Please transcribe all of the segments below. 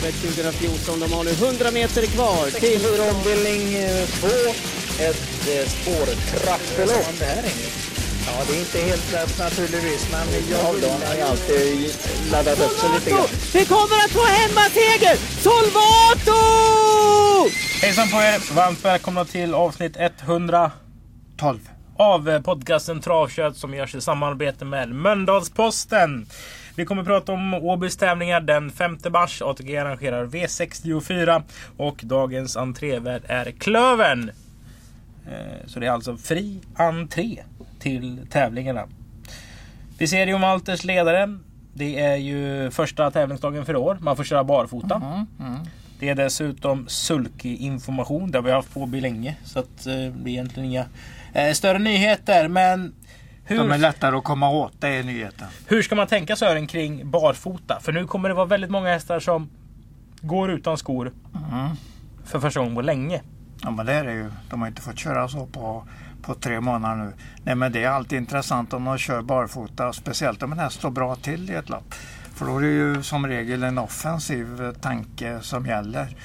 travet 2014. De har nu 100 meter kvar till... Ombildning 2. Ett eh, spårtrappelopp. Ja, det är inte helt lätt naturligtvis, men jag har ju alltid laddat upp sig lite grann. Vi kommer att få hemmaseger! Solvato! Hejsan på er! Varmt välkomna till avsnitt 112 av eh, podcasten Travkött som görs i samarbete med Mölndalsposten. Vi kommer prata om Åbys tävlingar den 5 mars. ATG arrangerar V64 och dagens entrévärd är Klövern. Eh, Så det är alltså fri entré till tävlingarna. Viserium Malters ledare. Det är ju första tävlingsdagen för år. Man får köra barfota. Det är dessutom sulky-information. Det har vi haft på Åby länge. Så att, eh, det blir egentligen inga eh, större nyheter. Men De är hur, lättare att komma åt, det är nyheten. hur ska man tänka Sören kring barfota? För nu kommer det vara väldigt många hästar som går utan skor för första gången på länge. Ja men det är det ju. De har inte fått köra så på, på tre månader nu. Nej men det är alltid intressant om de kör barfota. Speciellt om en häst står bra till i ett lopp. För då är det ju som regel en offensiv tanke som gäller.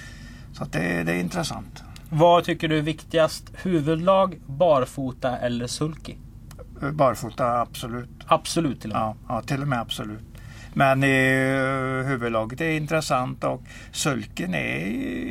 Så det, det är intressant. Vad tycker du är viktigast? Huvudlag, barfota eller sulky? Eh, Barfota absolut. Absolut till och med. Ja, ja till och med absolut. Men eh, huvudlaget är intressant och sulken är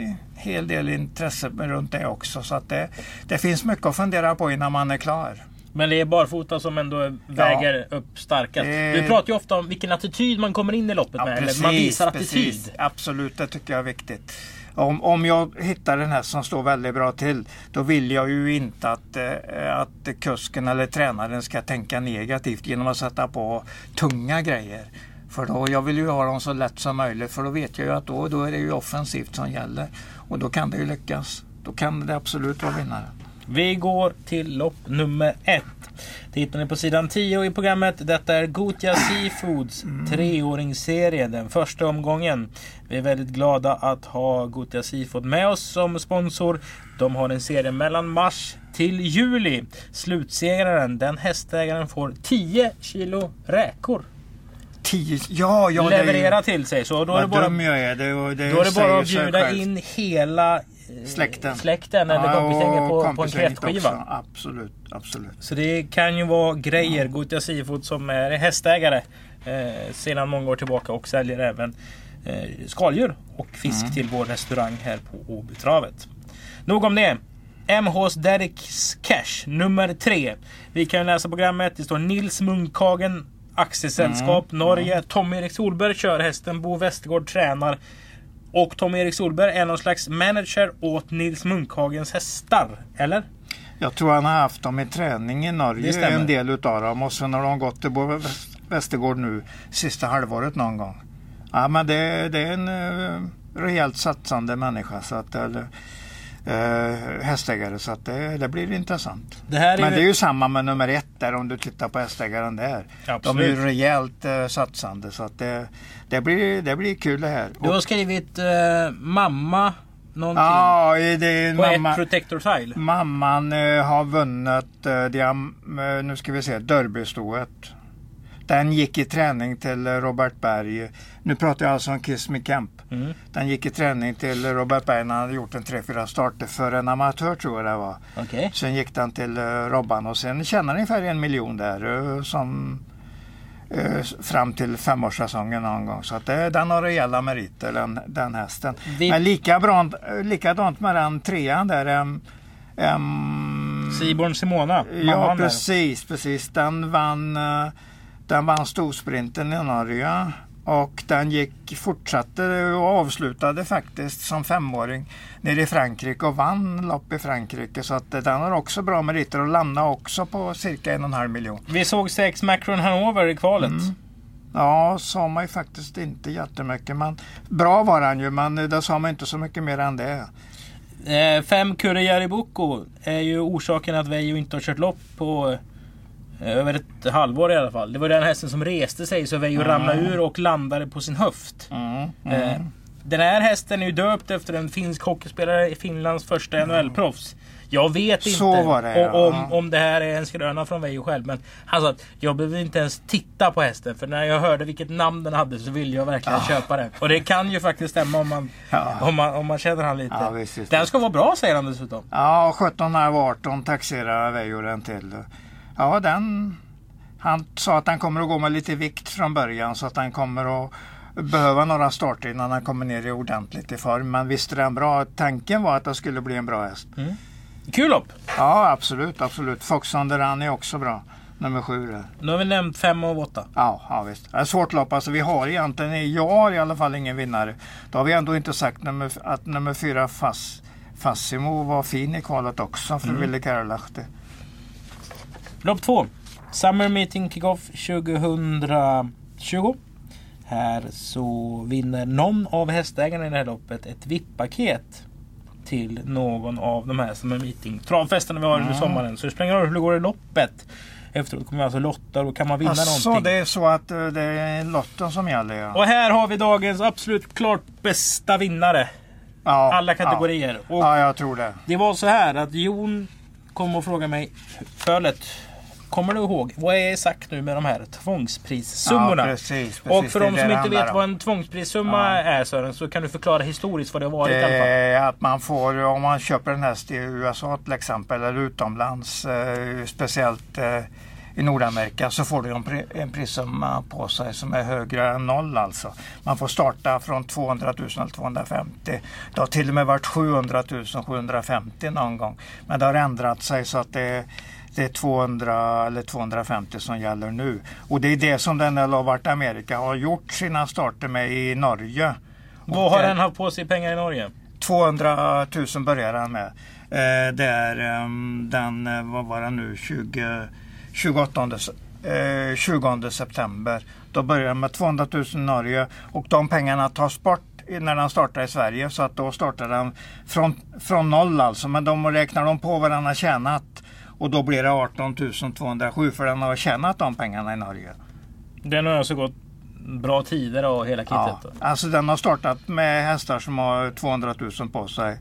en hel del intresse runt det också. Så att det, det finns mycket att fundera på innan man är klar. Men det är barfota som ändå väger upp starkast. Du pratar ju ofta om vilken attityd man kommer in i loppet med. eller man visar attityd. precis. Absolut, det tycker jag är viktigt. Om, om jag hittar en häst som står väldigt bra till, då vill jag ju inte att, eh, att kusken eller tränaren ska tänka negativt genom att sätta på tunga grejer. För då, jag vill ju ha dem så lätt som möjligt för då vet jag ju att då, då är det ju offensivt som gäller. Och då kan det ju lyckas. Då kan det absolut vara vinnare. Vi går till lopp nummer ett. Det hittar ni på sidan 10 i programmet. Detta är Gotia Seafoods treåringsserie, den första omgången. Vi är väldigt glada att ha Gotia Seafood med oss som sponsor. De har en serie mellan mars till juli. Slutsegraren, den hästägaren får 10 kilo räkor Tio, ja, ja, är ju- leverera till sig. Så då är det bara, jag är. Det, det då är det bara att bjuda in hela Släkten. släkten eller Ja, kompisgänget på, på en kräftskiva. Absolut, absolut. Så det kan ju vara grejer. Gothia Seafood som är hästägare eh, sedan många år tillbaka och säljer även eh, skaldjur och fisk Mm. till vår restaurang här på Åbytravet. Nog om det. MHs Derricks Cash nummer tre. Vi kan läsa programmet. Det står Nils Munkhagen Aktiesällskap Mm. Norge. Tom-Erik Solberg kör hästen. Bo Westergård tränar. Och Tom-Erik Solberg är någon slags manager åt Nils Munkhagens hästar. Eller? Jag tror han har haft dem i träning i Det Norge, en del utav dem. Och sen har de gått till Västergård nu sista halvåret någon gång. Ja men det, det är en uh, rejält satsande människa, så att, eller uh, hästägare, så att det, det blir intressant. Det Men det är ju samma med nummer ett där om du tittar på hästägaren där. De är Absolut. ju rejält uh, satsande så att det, det, blir, det blir kul det här. Du har skrivit eh, mamma någonting Ja, det är på mamma. ett protector tile. Mamman eh, har vunnit eh, diam, eh, nu ska vi se, Derbystoet. Den gick i träning till Robert Berg. Nu pratar jag alltså om Kiss Me Camp. Mm. Den gick i träning till Robert Berg när han hade gjort en 3-4 starter för en amatör tror jag det var. Okej. Sen gick den till eh, Robban och sen tjänade ungefär en miljon där. eh, som eh, fram till femårssäsongen någon gång. Så att det, den har rejäla meriter den, den hästen. Vi- Men lika bra, likadant med den trean där. em, Seaborn Simona. Ja precis, precis. Den vann, eh, den vann storsprinten i Norge. Och den gick, fortsatte och avslutade faktiskt som femåring nere i Frankrike och vann lopp i Frankrike. Så att den har också bra meriter och landade också på cirka en och en halv miljon. Vi såg sex Macron Hanover i kvalet. Mm. Ja, sa man ju faktiskt inte jättemycket. Men bra var han ju, men det sa man inte så mycket mer än det. Eh, fem Kurre Boko är ju orsaken att Veijo inte har kört lopp på över ett halvår i alla fall. Det var den hästen som reste sig så Veijo ramlade ur och landade på sin höft. Mm, Eh, mm. Den här hästen är ju döpt efter en finsk hockeyspelare, Finlands första NHL-proffs. Jag vet inte det, om, ja. om det här är en skröna från Veijo själv. Men han sa att jag behöver inte ens titta på hästen. För när jag hörde vilket namn den hade så ville jag verkligen köpa den. Och det kan ju faktiskt stämma om man, Ja. om man, om man känner han lite. Ja, visst, visst, den ska vara bra säger han dessutom. Ja, 1718 taxerar Veijo den till. Ja, den... Han sa att den kommer att gå med lite vikt från början så att den kommer att behöva några starter innan den kommer ner i ordentligt i form. Men visst är den bra. Tanken var att det skulle bli en bra häst. Kul lopp! Ja, absolut, absolut. Fox on the Run är också bra. Nummer sju där. Nu har vi nämnt fem av åtta. Ja, ja visst. Det är svårt lopp. Alltså, vi har egentligen, jag har i alla fall ingen vinnare. Då har vi ändå inte sagt nummer, att nummer fyra Fass, Fassimo var fin i kvalet också för Ville Karlahti. Lopp två. Summer Meeting Kickoff 2020. Här så vinner någon av hästägarna i det här loppet ett VIP-paket till någon av de här Summer Meeting travfesterna vi har under sommaren. Så det spelar ingen roll hur det går i loppet. Efteråt kommer vi alltså lotta och kan man vinna Alltså, någonting. det är så att eh, det är lotten som gäller ja. Och här har vi dagens absolut klart bästa vinnare. ja Alla kategorier. Ja. Och ja, jag tror det. Det var så här att Jon kom och frågade mig för lätt. Kommer du ihåg vad är sagt nu med de här tvångsprissummorna? Ja, precis, precis. och för Det de det som det inte vet om. vad en tvångsprissumma är Sören så kan du förklara historiskt vad det har varit i alla fall. Det att man får, om man köper en häst i USA till exempel eller utomlands, eh, speciellt eh, i Nordamerika, så får du en prissumma på sig som är högre än noll alltså. Man får starta från 200 000 eller 250. Det har till och med varit 700 000, 750 någon gång. Men det har ändrat sig så att det det är 200 eller 250 som gäller nu. Och det är det som den har varit Amerika har gjort sina starter med i Norge. Vad har det- den haft på sig pengar i Norge? 200 000 börjar han med. Eh, det är ehm, den, eh, vad var det nu, 20, 28, eh, 20 september. Då börjar han med 200 000 i Norge och de pengarna tas bort när den startar i Sverige så att då startar den från, från noll alltså. Men de räknar de på vad den har tjänat och då blir det 18 207 för den har tjänat de pengarna i Norge. Den har alltså gått bra tider och hela kittet. Ja, alltså den har startat med hästar som har 200 000 på sig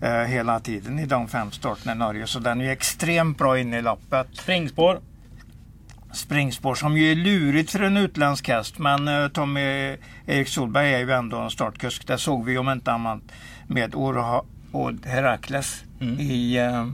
eh, hela tiden i de fem starterna i Norge. Så den är extremt bra inne i loppet. Springspår. Springspår som ju är lurigt för en utländsk häst. Men eh, Tommy Erik Solberg är ju ändå en startkusk. Det såg vi om inte annat med Orha- Od Herakles Mm. i, eh,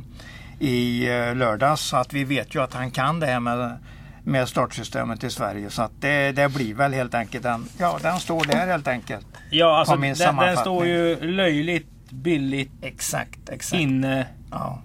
i eh, lördags. Så att vi vet ju att han kan det här med med startsystemet i Sverige. Så att det, det blir väl helt enkelt den, ja den står där helt enkelt. Ja, alltså den, den står ju löjligt billigt Exakt, exakt. inne Ja.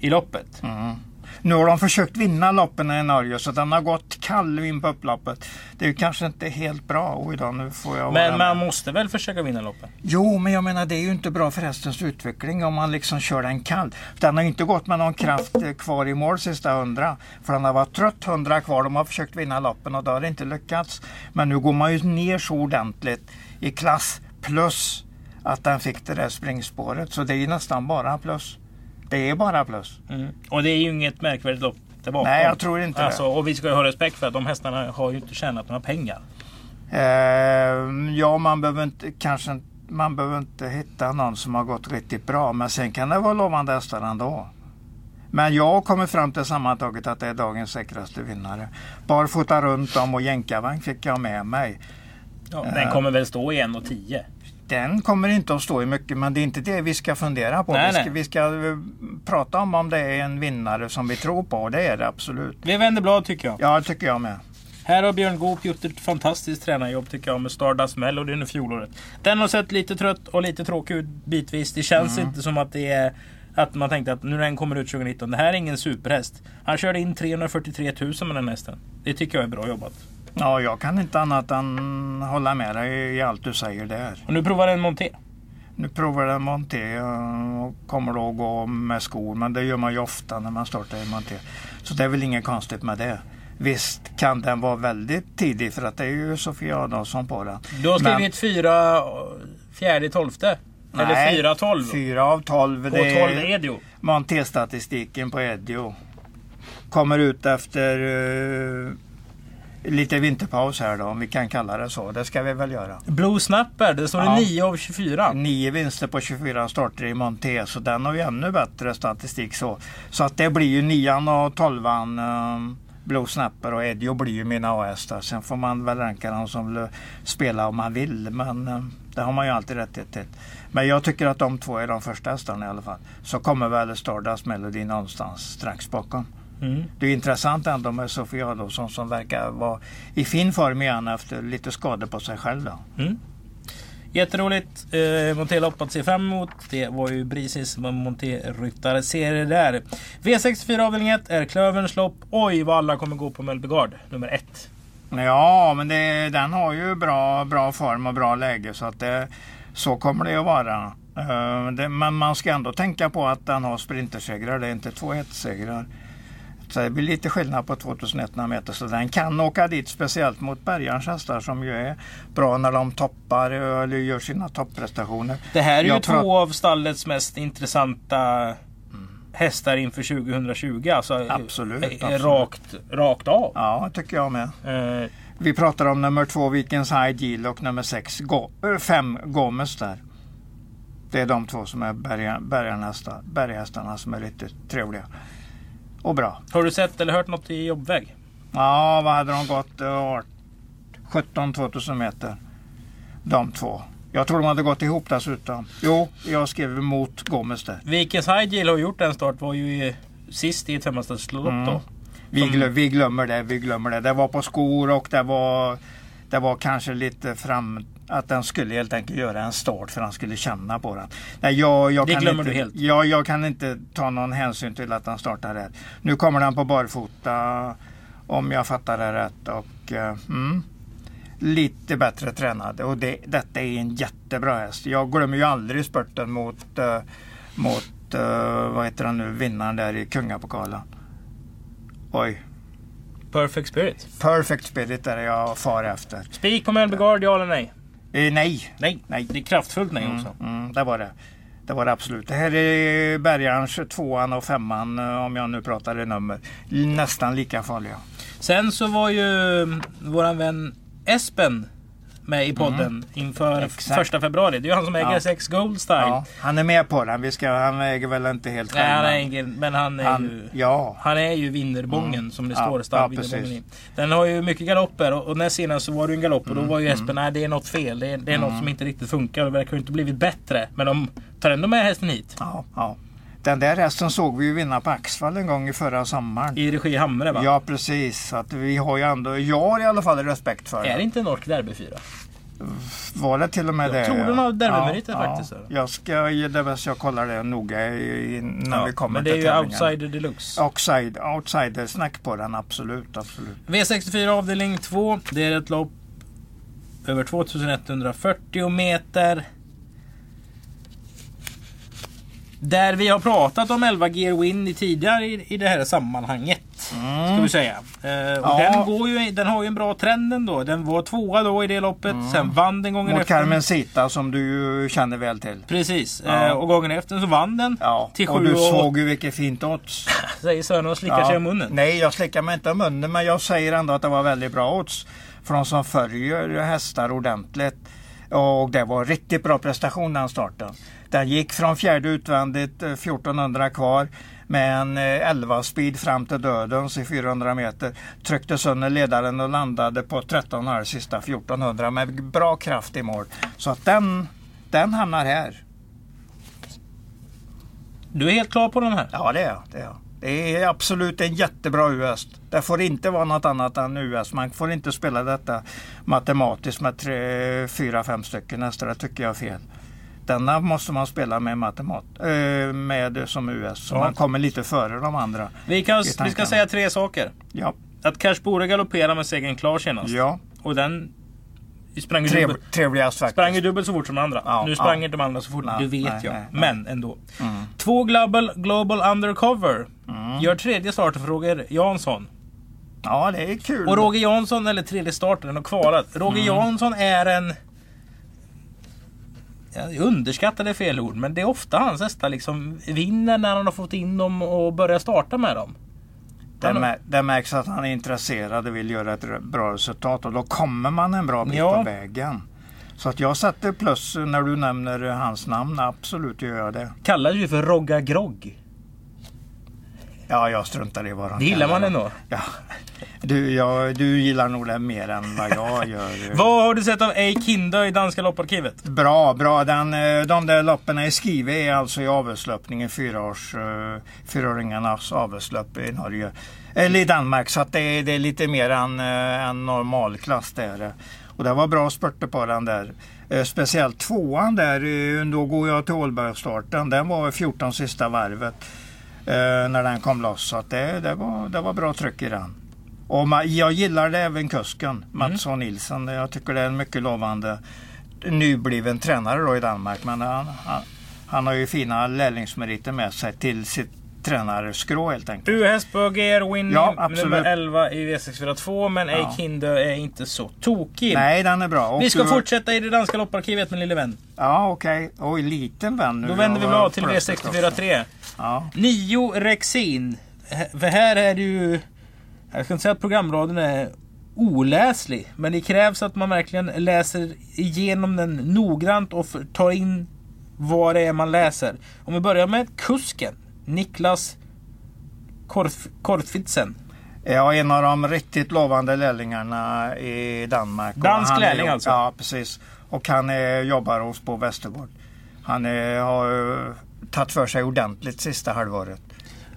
i loppet. Mm. Nu har de försökt vinna loppen i Norge så den har gått kall in på upploppet. Det är kanske inte helt bra. Oj då, nu får jag Men man måste väl försöka vinna loppet? Jo, men jag menar det är ju inte bra för hästens utveckling om man liksom kör den kall. Den har ju inte gått med någon kraft eh, kvar i mål sista hundra. För den har varit trött hundra kvar. De har försökt vinna loppen och det har inte lyckats. Men nu går man ju ner så ordentligt i klass plus att den fick det där springspåret. Så det är ju nästan bara plus. Det är bara plus. Mm. Och det är ju inget märkvärdigt lopp där bakom. Nej, jag tror inte det. alltså, Och vi ska ju ha respekt för att de hästarna har ju inte tjänat några pengar. Eh, ja, man behöver inte kanske man behöver inte hitta någon som har gått riktigt bra. Men sen kan det vara lovande hästar ändå. Men jag kommer fram till sammantaget att det är dagens säkraste vinnare. Barfota runt om och jänkarvagn fick jag med mig. Ja, Eh. Den kommer väl stå i 1,10. Den kommer inte att stå i mycket men det är inte det vi ska fundera på. Nej, vi, ska, nej. vi ska eh, prata om om det är en vinnare som vi tror på och det är det absolut. Vi vänder blad tycker jag. Ja, det tycker jag med. Här har Björn Goop gjort ett fantastiskt tränarjobb tycker jag med Stardust Melody under fjolåret. Den har sett lite trött och lite tråkig ut bitvis. Det känns Mm. inte som att det är att man tänkte att nu när den kommer ut 2019, det här är ingen superhäst. Han körde in 343 000 med den hästen. Det tycker jag är bra jobbat. Ja, jag kan inte annat än hålla med dig i allt du säger där. Och nu provar den Monté. Nu provar den Monté eh, och kommer då gå med skor. Men det gör man ju ofta när man startar i Monté. Så det är väl inget konstigt med det. Visst kan den vara väldigt tidig för att det är ju Sofia Adolfsson på den. Du har Men- skrivit fyra, fjärde, tolfte. Eller Nej, fyra, tolv. Fyra av tolv. Det 12 är Edio. Monté-statistiken på Edio. Kommer ut efter eh, lite vinterpaus här då, om vi kan kalla det så. Det ska vi väl göra. Blue Snapper, det står Ja. 9 av 24. Nio vinster på 24 starter i Monté, så den har ju ännu bättre statistik. Så, så att det blir ju nian och tolvan um, Blue Snapper och Edio blir ju mina A-hästar. Sen får man väl ranka dem som vill spela om man vill, men um, det har man ju alltid rättighet till. Men jag tycker att de två är de första hästarna i alla fall. Så kommer väl Stardust Melody någonstans strax bakom. Mm. Det är intressant ändå med Sofia Adolfsson som verkar vara i fin form igen efter lite skador på sig själv. Då. Mm. Jätteroligt eh, Monté-lopp att se fram emot. Det var ju Brisis Monté-ryttarserie där. V64 avdelning 1 är Klöverns lopp. Oj vad alla kommer gå på Mellbygard, nummer 1. Ja, men det, den har ju bra, bra form och bra läge så att det, så kommer det att vara. Eh, det, men man ska ändå tänka på att den har sprintersegrar, det är inte två segrar. Så det blir lite skillnad på 2100 meter så den kan åka dit speciellt mot Bergarns hästar som ju är bra när de toppar eh, eller gör sina topprestationer. Det här är ju Jag två av stallets mest intressanta hästar inför 2020. Alltså, eh, Absolut, eh, absolut. Rakt, rakt av. Ja, tycker jag med. Eh, Vi pratar om nummer två Vikens High Deal och nummer sex Go- fem Gomes där. Det är de två som är berghästarna som är lite trevliga. Och bra. har du sett eller hört något i jobbväg? Ja, vad hade de gått? Eh, 17 2000 meter. De två. Jag tror de hade gått ihop dessutom. Jo, jag skrev emot Gomes där. Vikens High Deal har gjort en start. Var ju sist i ett hemmastadslopp Mm. då. Vi, glö, vi glömmer det, vi glömmer det. Det var på skor och det var, det var kanske lite fram att den skulle helt enkelt göra en start för han skulle känna på den. Nej, jag, jag Det kan glömmer inte, du helt. Jag, jag kan inte ta någon hänsyn till att han startar där. Nu kommer den på barfota om jag fattar det rätt. Och, eh, mm, lite bättre tränad och det, detta är en jättebra häst. Jag glömmer ju aldrig spurten mot, eh, mot eh, vad heter han nu, vinnaren där i Kungapokalen. Oj, Perfect Spirit. Perfect Spirit är det jag far efter. Spik på Mellbygard, ja eller nej? Eh, nej, Nej. Nej. Det är kraftfullt nej mm, också. mm, det var det. Det var det absolut. Det här är Bergarns tvåan och femman eh, om jag nu pratar i nummer. Nästan lika farliga. Sen så var ju mm, våran vän Espen med i podden inför Mm. Exakt. första februari. Det är ju han som äger Ja. Sex Gold Style. Ja, han är med på den. Vi ska, han äger väl inte helt Nej, själv. han men äger, men han är han, ju... ja, Han är ju vinnerbången som det Ja, står. ja, precis. i. Den har ju mycket galopper och, och näst senast så var det en galopp och Mm, då var ju Espen, nej det är något fel. Det är, det är något som inte riktigt funkar. Det verkar ju inte blivit bättre. Men de tar ändå med hästen hit. ja, ja. Den där hästen såg vi ju vinna på Axvall en gång i förra sommaren. I regi Hamre va? Ja precis, så att vi har ju ändå, jag har i alla fall respekt för Är det inte en Ork Derby 4? Var det till och med Jag det? tror den har derbymeriter ja, faktiskt. Ja. Jag ska ge det bäst jag kollar det noga i, i, när Ja, vi kommer men det är till ju tävlingen. outsider deluxe. Outside, outsider-snack på den, absolut. absolut. V64 avdelning 2. Det är ett lopp över 2140 meter. Där vi har pratat om 11 Gear Win i tidigare i, i det här sammanhanget. Ska vi säga. Eh, och Ja. den, går ju, den har ju en bra trend ändå. Den var tvåa då i det loppet. Sen vann den gången Mot efter. Carmen Sita som du känner väl till. Precis. Ja. Eh, och gången efter så vann den. Ja, Till och sju du och- såg ju vilket fint odds. Säger sönen och slickar sig om munnen. Nej, jag slickar mig inte om munnen, men jag säger ändå att det var väldigt bra odds. För de som följer hästar ordentligt. Och det var riktigt bra prestation den starten. Den gick från fjärde utvändigt, eh, 1400 kvar med en eh, 11 speed fram till dödens i 400 meter. Tryckte sönder ledaren och landade på 13,5 sista 1400 med bra kraft i mål. Så att den, den hamnar här. Du är helt klar på den här? Ja, det är jag. Det är, jag. det är absolut en jättebra US. Det får inte vara något annat än US. Man får inte spela detta matematiskt med tre, fyra, fem stycken hästar. Det tycker jag är fel. Denna måste man spela med matemat eh, med som US. Så Ja. man kommer lite före de andra. Vi, kan, vi ska säga tre saker. Ja, Att Cash Bore galopperade med segern klar senast. ja. Och den sprang ju, Trev, trevligast faktiskt. sprang ju dubbelt så fort som de andra. Ja, nu sprang ja. inte de andra så fort, Nej, det vet nej, jag. nej, nej. Men ändå. Mm. Två Global, global Undercover. Mm. Gör tredje starten för Roger Jansson. Ja, det är kul. Och Roger Jansson, eller tredje starten, den har kvalat. Roger Mm. Jansson är en... Ja, underskattad är fel ord, men det är ofta hans hästar liksom vinner när han har fått in dem och börjar starta med dem. Det, mär, det märks att han är intresserad och vill göra ett bra resultat och då kommer man en bra bit Ja. på vägen. Så att jag sätter plus när du nämner hans namn. Absolut gör jag det. Kallas ju för Rogga Grogg. Ja, jag struntar i vad han Det gillar man ändå. Ja. Du, jag, du gillar nog det mer än vad jag gör. Vad har du sett av A. Kinder i Danska lopparkivet? Bra, bra. Den, eh, de där loppen är skrivna är alltså i avelslöpningen, fyraårs, eh, fyraåringarnas avelslopp i Norge. Eller i Danmark, så att det, är, det är lite mer än, eh, än normalklass där. Och det var bra spurter på den där. Speciellt tvåan där, då går jag till Ålbergsstarten. Den var 14 sista varvet när den kom loss. Så det, det, var, det var bra tryck i den. Och ma- jag gillar det även kusken, Mats H. Nilsson. Jag tycker det är en mycket lovande nybliven tränare då i Danmark. Men han, han, han har ju fina lärlingsmeriter med sig till sitt tränarskrå helt enkelt. Du Hästböge är win Ja, nummer 11 i V642 men. Ja. Kinder är inte så tokig. Nej, den är bra. Och, Vi ska eh, fortsätta i det danska lopparkivet min lille vän. Ja, okej. Oj, liten vän nu. Då vänder vi blad till plötsligt också. V643. Ja. 9 Rexin. H- här är det ju... Jag ska inte säga att programraden är oläslig. Men det krävs att man verkligen läser igenom den noggrant och tar in vad det är man läser. Om vi börjar med kusken. Niklas Korf, Korfitsen. Ja, en av de riktigt lovande lärlingarna i Danmark. Dansk han är- lärling alltså? Ja, precis. Och han är, jobbar hos på Västergård. Han är, har tagit för sig ordentligt sista halvåret.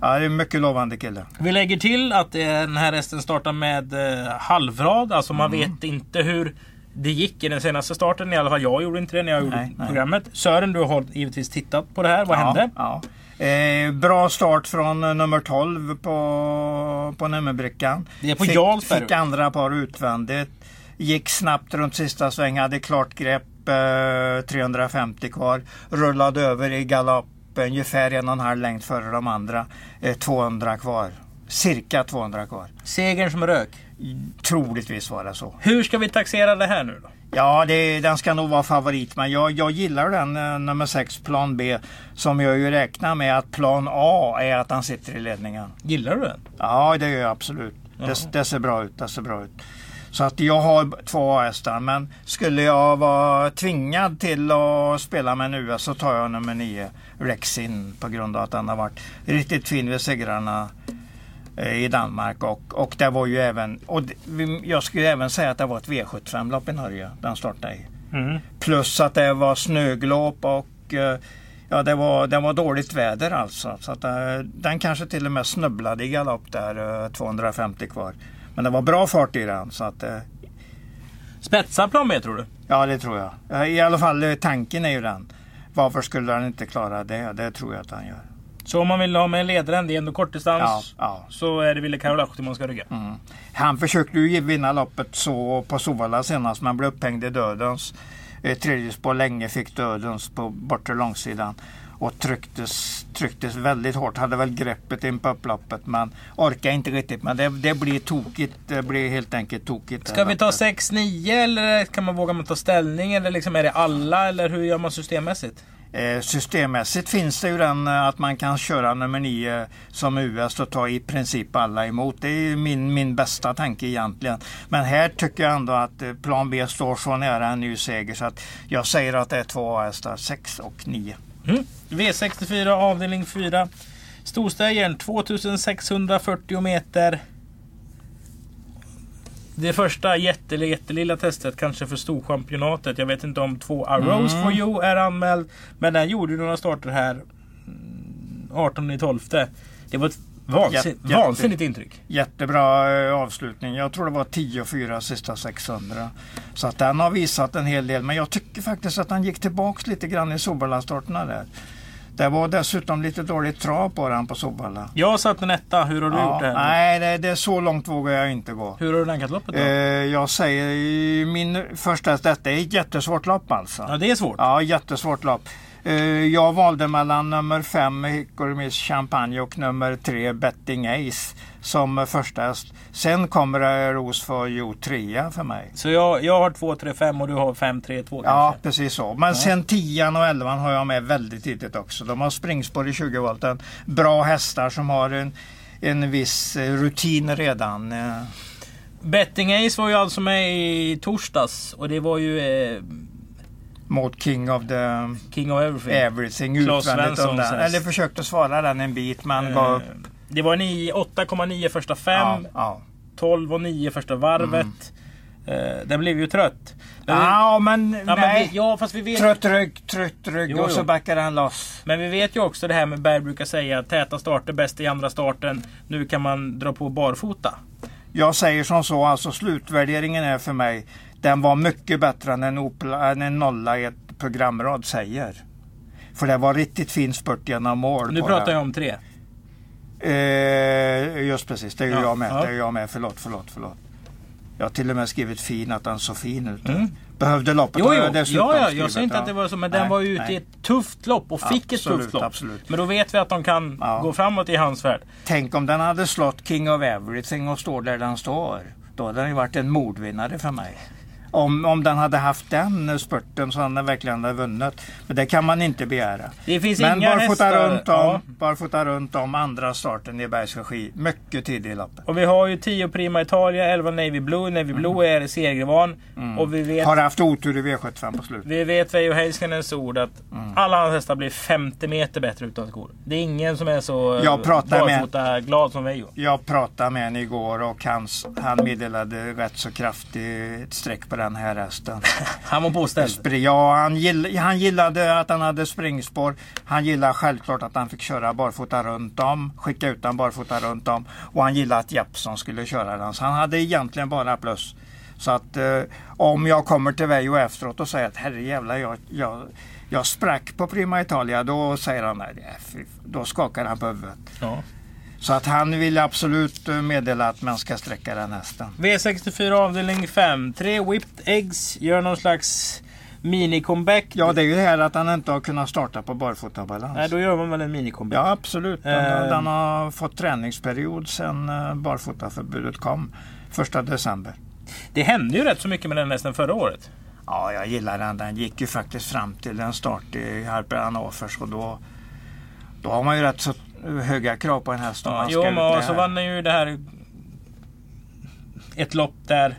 Ja, det är en mycket lovande kille. Vi lägger till att eh, den här hästen startar med eh, halvrad. Alltså man Mm. vet inte hur det gick i den senaste starten. I alla fall jag gjorde inte det när jag gjorde Nej, nej. programmet. Sören, du har givetvis tittat på det här. Vad ja, hände? Ja. Eh, bra start från eh, nummer 12 på, på nummerbrickan. Det är på fick, Jarlsberg. Fick andra par utvändigt. Gick snabbt runt sista sväng, hade klart grepp. Eh, 350 kvar. Rullade över i galopp ungefär en och en halv längd före de andra. Eh, 200 kvar. Cirka 200 kvar. Segern som rök. Troligtvis var det så. Hur ska vi taxera det här nu då? Ja, det, den ska nog vara favorit, men jag, jag gillar den eh, nummer 6, plan B, som jag ju räknar med att plan A är att han sitter i ledningen. Gillar du den? Ja, det gör jag absolut. Det, det ser bra ut. Det ser bra ut. Så att jag har två A-hästar, men skulle jag vara tvingad till att spela med en US så tar jag nummer 9, Rexin, på grund av att den har varit riktigt fin vid segrarna eh, i Danmark och, och det var ju även, och jag skulle även säga att det var ett V75-lopp i Norge den startade i. Plus att det var snöglop och eh, ja, det, var, det var dåligt väder alltså. Så att, eh, den kanske till och med snubblade i galopp där, eh, 250 kvar. Men det var bra fart i den. Så att, eh, Spetsar plan B tror du? ja, det tror jag. Eh, I alla fall eh, tanken är ju den. Varför skulle han inte klara det? Det tror jag att han gör. Så om man vill ha med ledaren, det är ändå kortdistans. Ja, ja. Så är det Ville Karolahti man ska rygga. Mm. Han försökte ju vinna loppet så på Sovalla senast men blev upphängd i dödens. Eh, tredje spår länge fick dödens på bortre långsidan. Och trycktes, trycktes väldigt hårt. Hade väl greppet in på upploppet men orkade inte riktigt. Men det, det blir tokigt. Det blir helt enkelt tokigt. Ska vi ta loppet. 6-9 eller kan man våga man ta ställning? Eller liksom är det alla? Eller hur gör man systemmässigt? Eh, systemmässigt finns det ju den eh, att man kan köra nummer 9 som US och ta i princip alla emot. Det är min, min bästa tanke egentligen. Men här tycker jag ändå att eh, plan B står så nära en ny seger så att jag säger att det är två hästar, 6 och 9. Mm. V64 avdelning 4. Storstäjern 2640 meter. Det första jätte, jättelilla testet kanske för Storchampionatet. Jag vet inte om två Arrows Mm. for you är anmäld. Men den gjorde några starter här. mm, 18 i 12. Det var ett vansin- Jätte- vansinnigt intryck. Jättebra eh, avslutning. Jag tror det var 10-4 sista 600. Så att den har visat en hel del. Men jag tycker faktiskt att han gick tillbaks lite grann i Solvalla-starterna där. Det var dessutom lite dåligt trav på den på Solvalla. Jag satt en etta. Hur har du gjort det nej, det, det är så långt vågar jag inte gå. Hur har du rankat loppet då? Eh, jag säger min första häst, detta är ett jättesvårt lopp alltså. ja, det är svårt. Ja, jättesvårt lopp. Eh, jag valde mellan nummer 5 Hickory Miss Champagne och nummer 3 Betting Ace som första häst. Sen kommer Ros för Jo 3 för mig. Så jag, jag har 2, 3, 5 och du har 5, 3, 2 Ja, kanske? precis så. Men sen 10 och 11 har jag med väldigt tidigt också. De har springspår i 20 volten. Bra hästar som har en en viss eh, rutin redan. eh. Betting Ace var ju alltså med i torsdags och det var ju eh, mot King of the King of Everything. Everything utvändigt. Om den. Eller försökte svara den en bit men Eh, gav upp. Det var ni 8,9 första fem. Ja, ja. 12 och 9 första varvet. Eh, den blev ju trött. Vi- ja men ja, men nej. vi, ja fast vi vet Trött rygg, trött rygg Jo, och så backar han loss. Men vi vet ju också det här med Berg brukar säga täta starter bäst i andra starten. Nu kan man dra på barfota. Jag säger som så, alltså slutvärderingen är för mig, den var mycket bättre än en, Opla, än en nolla i ett programrad säger. För det var riktigt fin spurt genom mål Nu pratar den. jag om tre. Eh, just precis, det är ju Ja, jag med. ja. Det är jag med. Förlåt, förlåt, förlåt. Jag har till och med skrivit fin, att den såg fin ut. Mm. Behövde loppet Jo, jo. Ja, ja, jag säger inte att det var så, men Nej, den var ju ute i ett tufft lopp och fick ett Absolut, tufft lopp. absolut. Men då vet vi att de kan Ja. gå framåt i hans värld. Tänk om den hade slått King of Everything och står där den står. Då hade den ju varit en mordvinnare för mig. Om, om den hade haft den spurten så hade den verkligen hade vunnit. Men det kan man inte begära. Det finns Men inga barfota hästar. runt, om, Ja. barfota runt om andra starten i Bergs regi. Mycket tidig i loppet. Och vi har ju 10 Prima Italia, 11 Navy Blue. Navy Blue är segervan. Och vi vet, Mm. Har haft otur i V75 på slutet. vi vet Veijo Heiskanens ord att Mm. alla hans hästar blir 50 meter bättre utan skor. Det är ingen som är så eh, Jag pratar med- glad som Veijo. Jag pratade med honom igår och hans, han meddelade rätt så kraftigt streck på den här hästen. Han var påställd. Ja, han, gill, han gillade att han hade springspår. Han gillade självklart att han fick köra barfota runt om. Skicka ut den barfota runt om. Och han gillade att Jeppson skulle köra den. Så han hade egentligen bara plus. Så att eh, om jag kommer till Vejo efteråt och säger att herrejävlar jag, jag, jag sprack på Prima Italia. Då säger han nej, då skakar han på huvudet. Ja. Så att han vill absolut eh, meddela att man ska sträcka den hästen. V64 avdelning 5. Tre Whipped Eggs gör någon slags mini-comeback. Ja, det är ju det här att han inte har kunnat starta på barfotabalans. Nej, då gör man väl en mini-comeback. Ja, absolut. Den, Eh. den har fått träningsperiod sedan eh, barfotaförbudet kom. Första december. Det hände ju rätt så mycket med den hästen förra året. Ja, jag gillar den. Den gick ju faktiskt fram till en start i Harper Hannovers och då, då har man ju rätt så höga krav på en häst Ja, jo, men och så vann han ju det här... Ett lopp där...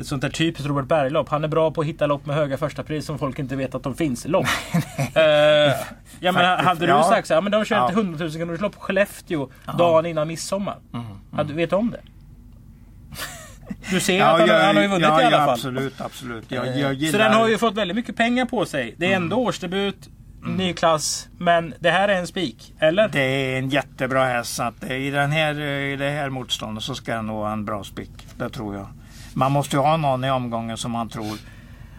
Ett sånt där typiskt Robert Berg-lopp. Han är bra på att hitta lopp med höga första pris som folk inte vet att de finns. Lopp. Eh, ja, men Faktiskt, hade du ja. sagt så här, men de kör Ja. ett 100 000 kronors lopp på Skellefteå dagen innan midsommar. Hade, vet du om det? Du ser ju att han, han har ju vunnit ja, i alla ja, fall. Absolut, absolut. Jag, Eh, jag gillar... Så den har ju fått väldigt mycket pengar på sig. Det är ändå årsdebut, ny klass. Men det här är en spik, eller? Det är en jättebra häst. Så att i, den här, I det här motståndet så ska den nog ha en bra spik. Det tror jag. Man måste ju ha någon i omgången som man tror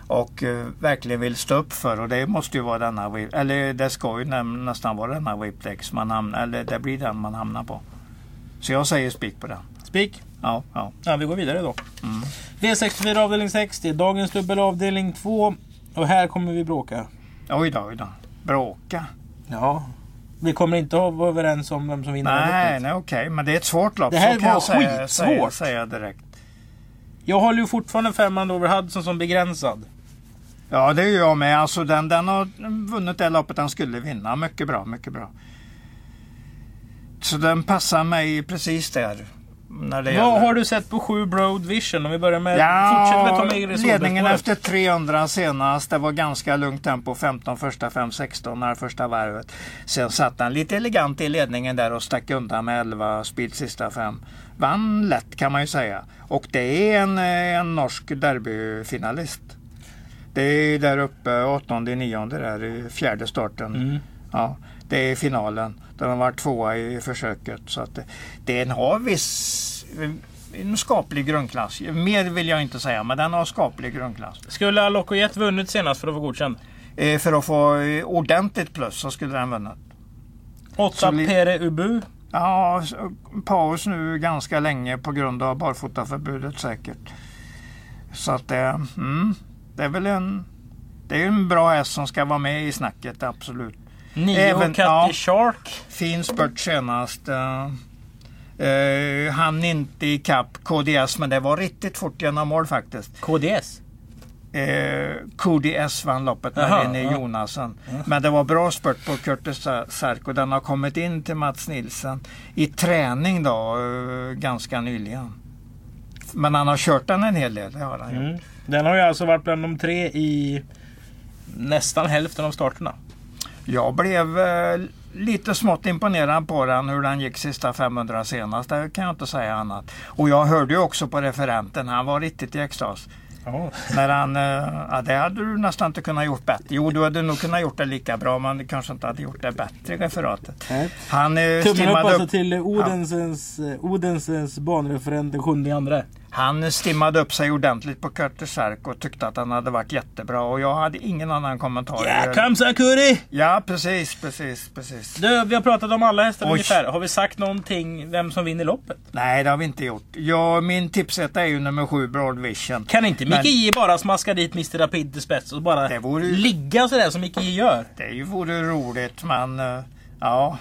och eh, verkligen vill stå upp för. Och det måste ju vara denna Eller det ska ju nä- nästan vara denna Whiplex man hamnar, eller det blir den man hamnar på. Så jag säger spik på den. Spik. Ja, ja. Ja, vi går vidare då. Mm. V64 avdelning 6. Det är dagens dubbel avdelning 2. Och här kommer vi bråka. Oj då, oj då. Bråka. Ja. Vi kommer inte att vara överens om vem som vinner Nej, nej okej. Men det är ett svårt lopp. Det här så kan var jag säga, skitsvårt. säga, säga direkt. Jag håller ju fortfarande femman Dover Hudson som begränsad. Ja, det är jag med. Alltså, den, den har vunnit det loppet den skulle vinna. Mycket bra, mycket bra. Så den passar mig precis där. När det Vad gäller. har du sett på 7 Broad Vision? Om vi börjar med... Ja, med Egres ledningen efter 300 senast. Det var ganska lugnt tempo. 15 första, 5 16 när första varvet. Sen satt han lite elegant i ledningen där och stack undan med 11 speed sista fem. Vann lätt kan man ju säga. Och det är en, eh, en norsk derbyfinalist. Det är där uppe, åttonde, nionde där i fjärde starten. Mm. Ja, det är finalen. Där de var tvåa i försöket. Så att det, den har viss en skaplig grundklass. Mer vill jag inte säga, men den har skaplig grundklass. Skulle Alocco Jet vunnit senast för att få godkänd? Eh, för att få eh, ordentligt plus så skulle den vunnit. 8 Så li- Pere Ubu. Ja, paus nu ganska länge på grund av barfotaförbudet säkert. Så att det, mm, det är väl en, det är en bra häst som ska vara med i snacket, absolut. 9 Även- Catty ja. Shark. Fin spurt senast. Uh, han inte ikapp KDS men det var riktigt fort genom mål faktiskt. KDS. Eh, Cody S vann loppet med Jaha, René ja. Jonasson. Men det var bra spurt på Curtis Sark och den har kommit in till Mats Nilsson i träning då eh, ganska nyligen. Men han har kört den en hel del, det har han. Mm. Den har ju alltså varit bland de tre i nästan hälften av starterna. Jag blev eh, lite smått imponerad på den hur den gick sista 500 senast. Det kan jag inte säga annat. Och jag hörde ju också på referenten, han var riktigt i extas. Ja. När han, eh, ja, det hade du nästan inte kunnat gjort bättre. Jo, du hade nog kunnat gjort det lika bra men du kanske inte hade gjort det bättre i referatet. Han eh, Tummen upp alltså upp, till Odensens, ja. Odensens banreferent den sjunde i andra. Han stimmade upp sig ordentligt på Curtis Sark och tyckte att han hade varit jättebra. Och jag hade ingen annan kommentar. Ja, kom Sakuri! Ja, precis, precis, precis. Du, vi har pratat om alla hästar Oj. ungefär. Har vi sagt någonting vem som vinner loppet? Nej, det har vi inte gjort. Ja, min tipsetta är ju nummer sju, Broad Vision. Kan inte Micke J bara smaska dit Mr Rapid till spets och bara vore ligga sådär som Micke J gör? Det ju vore roligt, men eh, ja.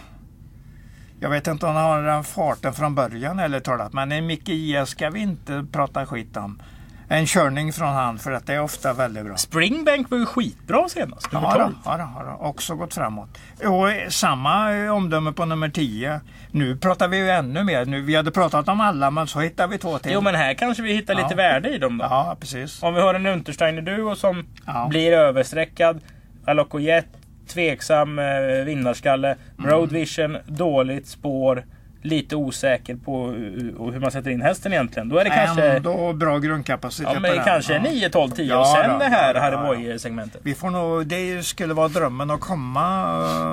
Jag vet inte om han har den farten från början eller talat, men en Micke J ska vi inte prata skit om. En körning från han, för att det är ofta väldigt bra. Springbank var ju skitbra senast. Ja, 12. då, ja, då, ja också gått framåt. Och samma eh, omdöme på nummer 10. Nu pratar vi ju ännu mer. Nu, vi hade pratat om alla, men så hittar vi två till. Jo men här kanske vi hittar lite Ja. värde i dem då. Ja, precis. Om vi har en Untersteiner Duo som Ja. blir överstreckad. Alocco Jet, tveksam eh, vinnarskalle. Mm. Road Vision, dåligt spår. Lite osäker på uh, hur man sätter in hästen egentligen. Då är det kanske, Ändå bra grundkapacitet ja, på men den. kanske Ja. 9, 12, 10 Ja, och sen då, det här ja, Harry ja, Boy-segmentet. Vi får nog, det skulle vara drömmen att komma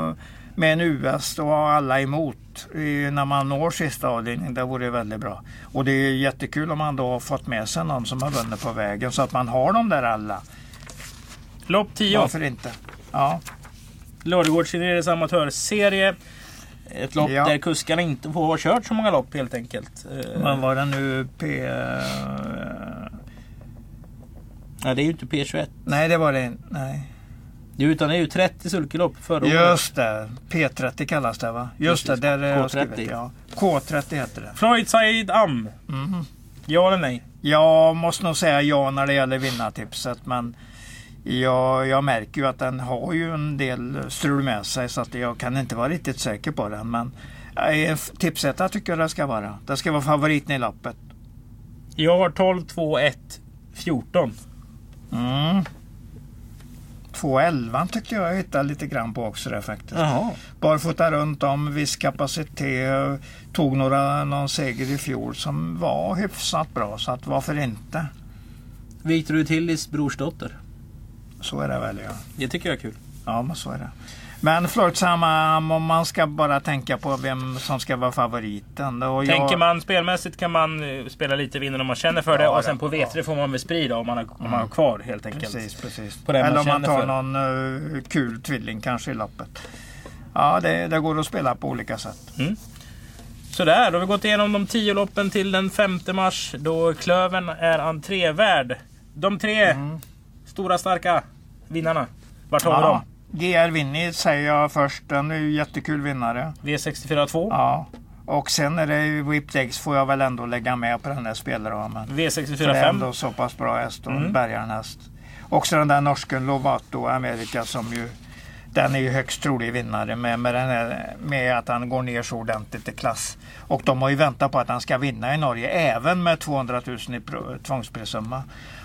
eh, med en US och ha alla emot eh, när man når sista avdelningen. Det vore väldigt bra. Och det är jättekul om man då har fått med sig någon som har vunnit på vägen så att man har dem där alla. Lopp 10. Varför inte? Ja, Ladugårds amatörserie. Ett lopp Ja. där kuskarna inte får ha kört så många lopp helt enkelt. Eh, men var det nu P... eh, Nej, det är ju inte P21. Nej, det var det inte. Nej. Utan det är ju 30 sulkelopp förra året. Just det. P30 kallas det va? Just Precis. det, där är jag K30. skrivit. Ja. K30 heter det. Floyd Said Am. Mhm. Ja eller nej? Jag måste nog säga ja när det gäller vinnartipset men jag, jag märker ju att den har ju en del strul med sig så att jag kan inte vara riktigt säker på den. Men eh, tipsetta tycker jag det ska vara. Det ska vara favoriten i loppet. Jag har 12, 2, 1, 14. Mm. 2.11 tyckte jag jag hittade lite grann på också där faktiskt. Jaha. Barfota runt om, viss kapacitet. Tog några, någon seger i fjol som var hyfsat bra så att varför inte? Victor Utillis brorsdotter. Så är det väl ja. Det tycker jag är kul. Ja, men så är det. Men Floydsamma, om man ska bara tänka på vem som ska vara favoriten. Och jag, Tänker man spelmässigt kan man eh, spela lite vinnare om man känner för det. Ja, och sen på ja. V3 får man väl sprida om man har, om man har kvar helt enkelt. Precis, precis. Eller om man tar för. någon eh, kul tvilling kanske i loppet. Ja, det, det går att spela på olika sätt. Sådär, då har vi gått igenom de 10 loppen till den 5 mars. Då Klöven är entrévärd. De tre Mm. Stora starka vinnarna. Vart har vi dem? GR Winnie säger jag först. Den är ju jättekul vinnare. V64 2. Ja. Och sen är det ju Whipped Eggs får jag väl ändå lägga med på den här spelramen. För V64 det är 5. ändå så pass bra häst och Mm. bärgarnhäst. Också den där norsken Lovato Amerika som ju den är ju högst trolig vinnare med, med, här, med att han går ner så ordentligt i klass. Och de har ju väntat på att han ska vinna i Norge även med 200 000 i tvångsprisumma.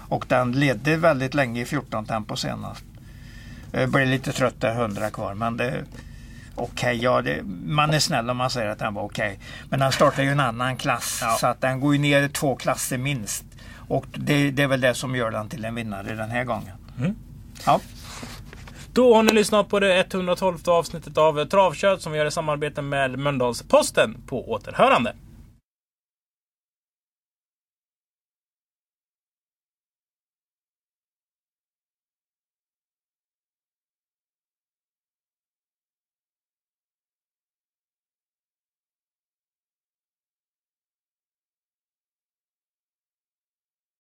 Och den ledde väldigt länge i 14 tempo senast. Jag blev lite trött där 100 kvar men det Okej, ja, det, man är snäll om man säger att den var okej. Men den startar ju en annan klass Ja. så att den går ju ner två klasser minst. Och det, det är väl det som gör den till en vinnare den här gången. Mm. Ja. Då har ni lyssnat på det 112 avsnittet av Travkött som vi gör i samarbete med Mölndals-Posten På återhörande.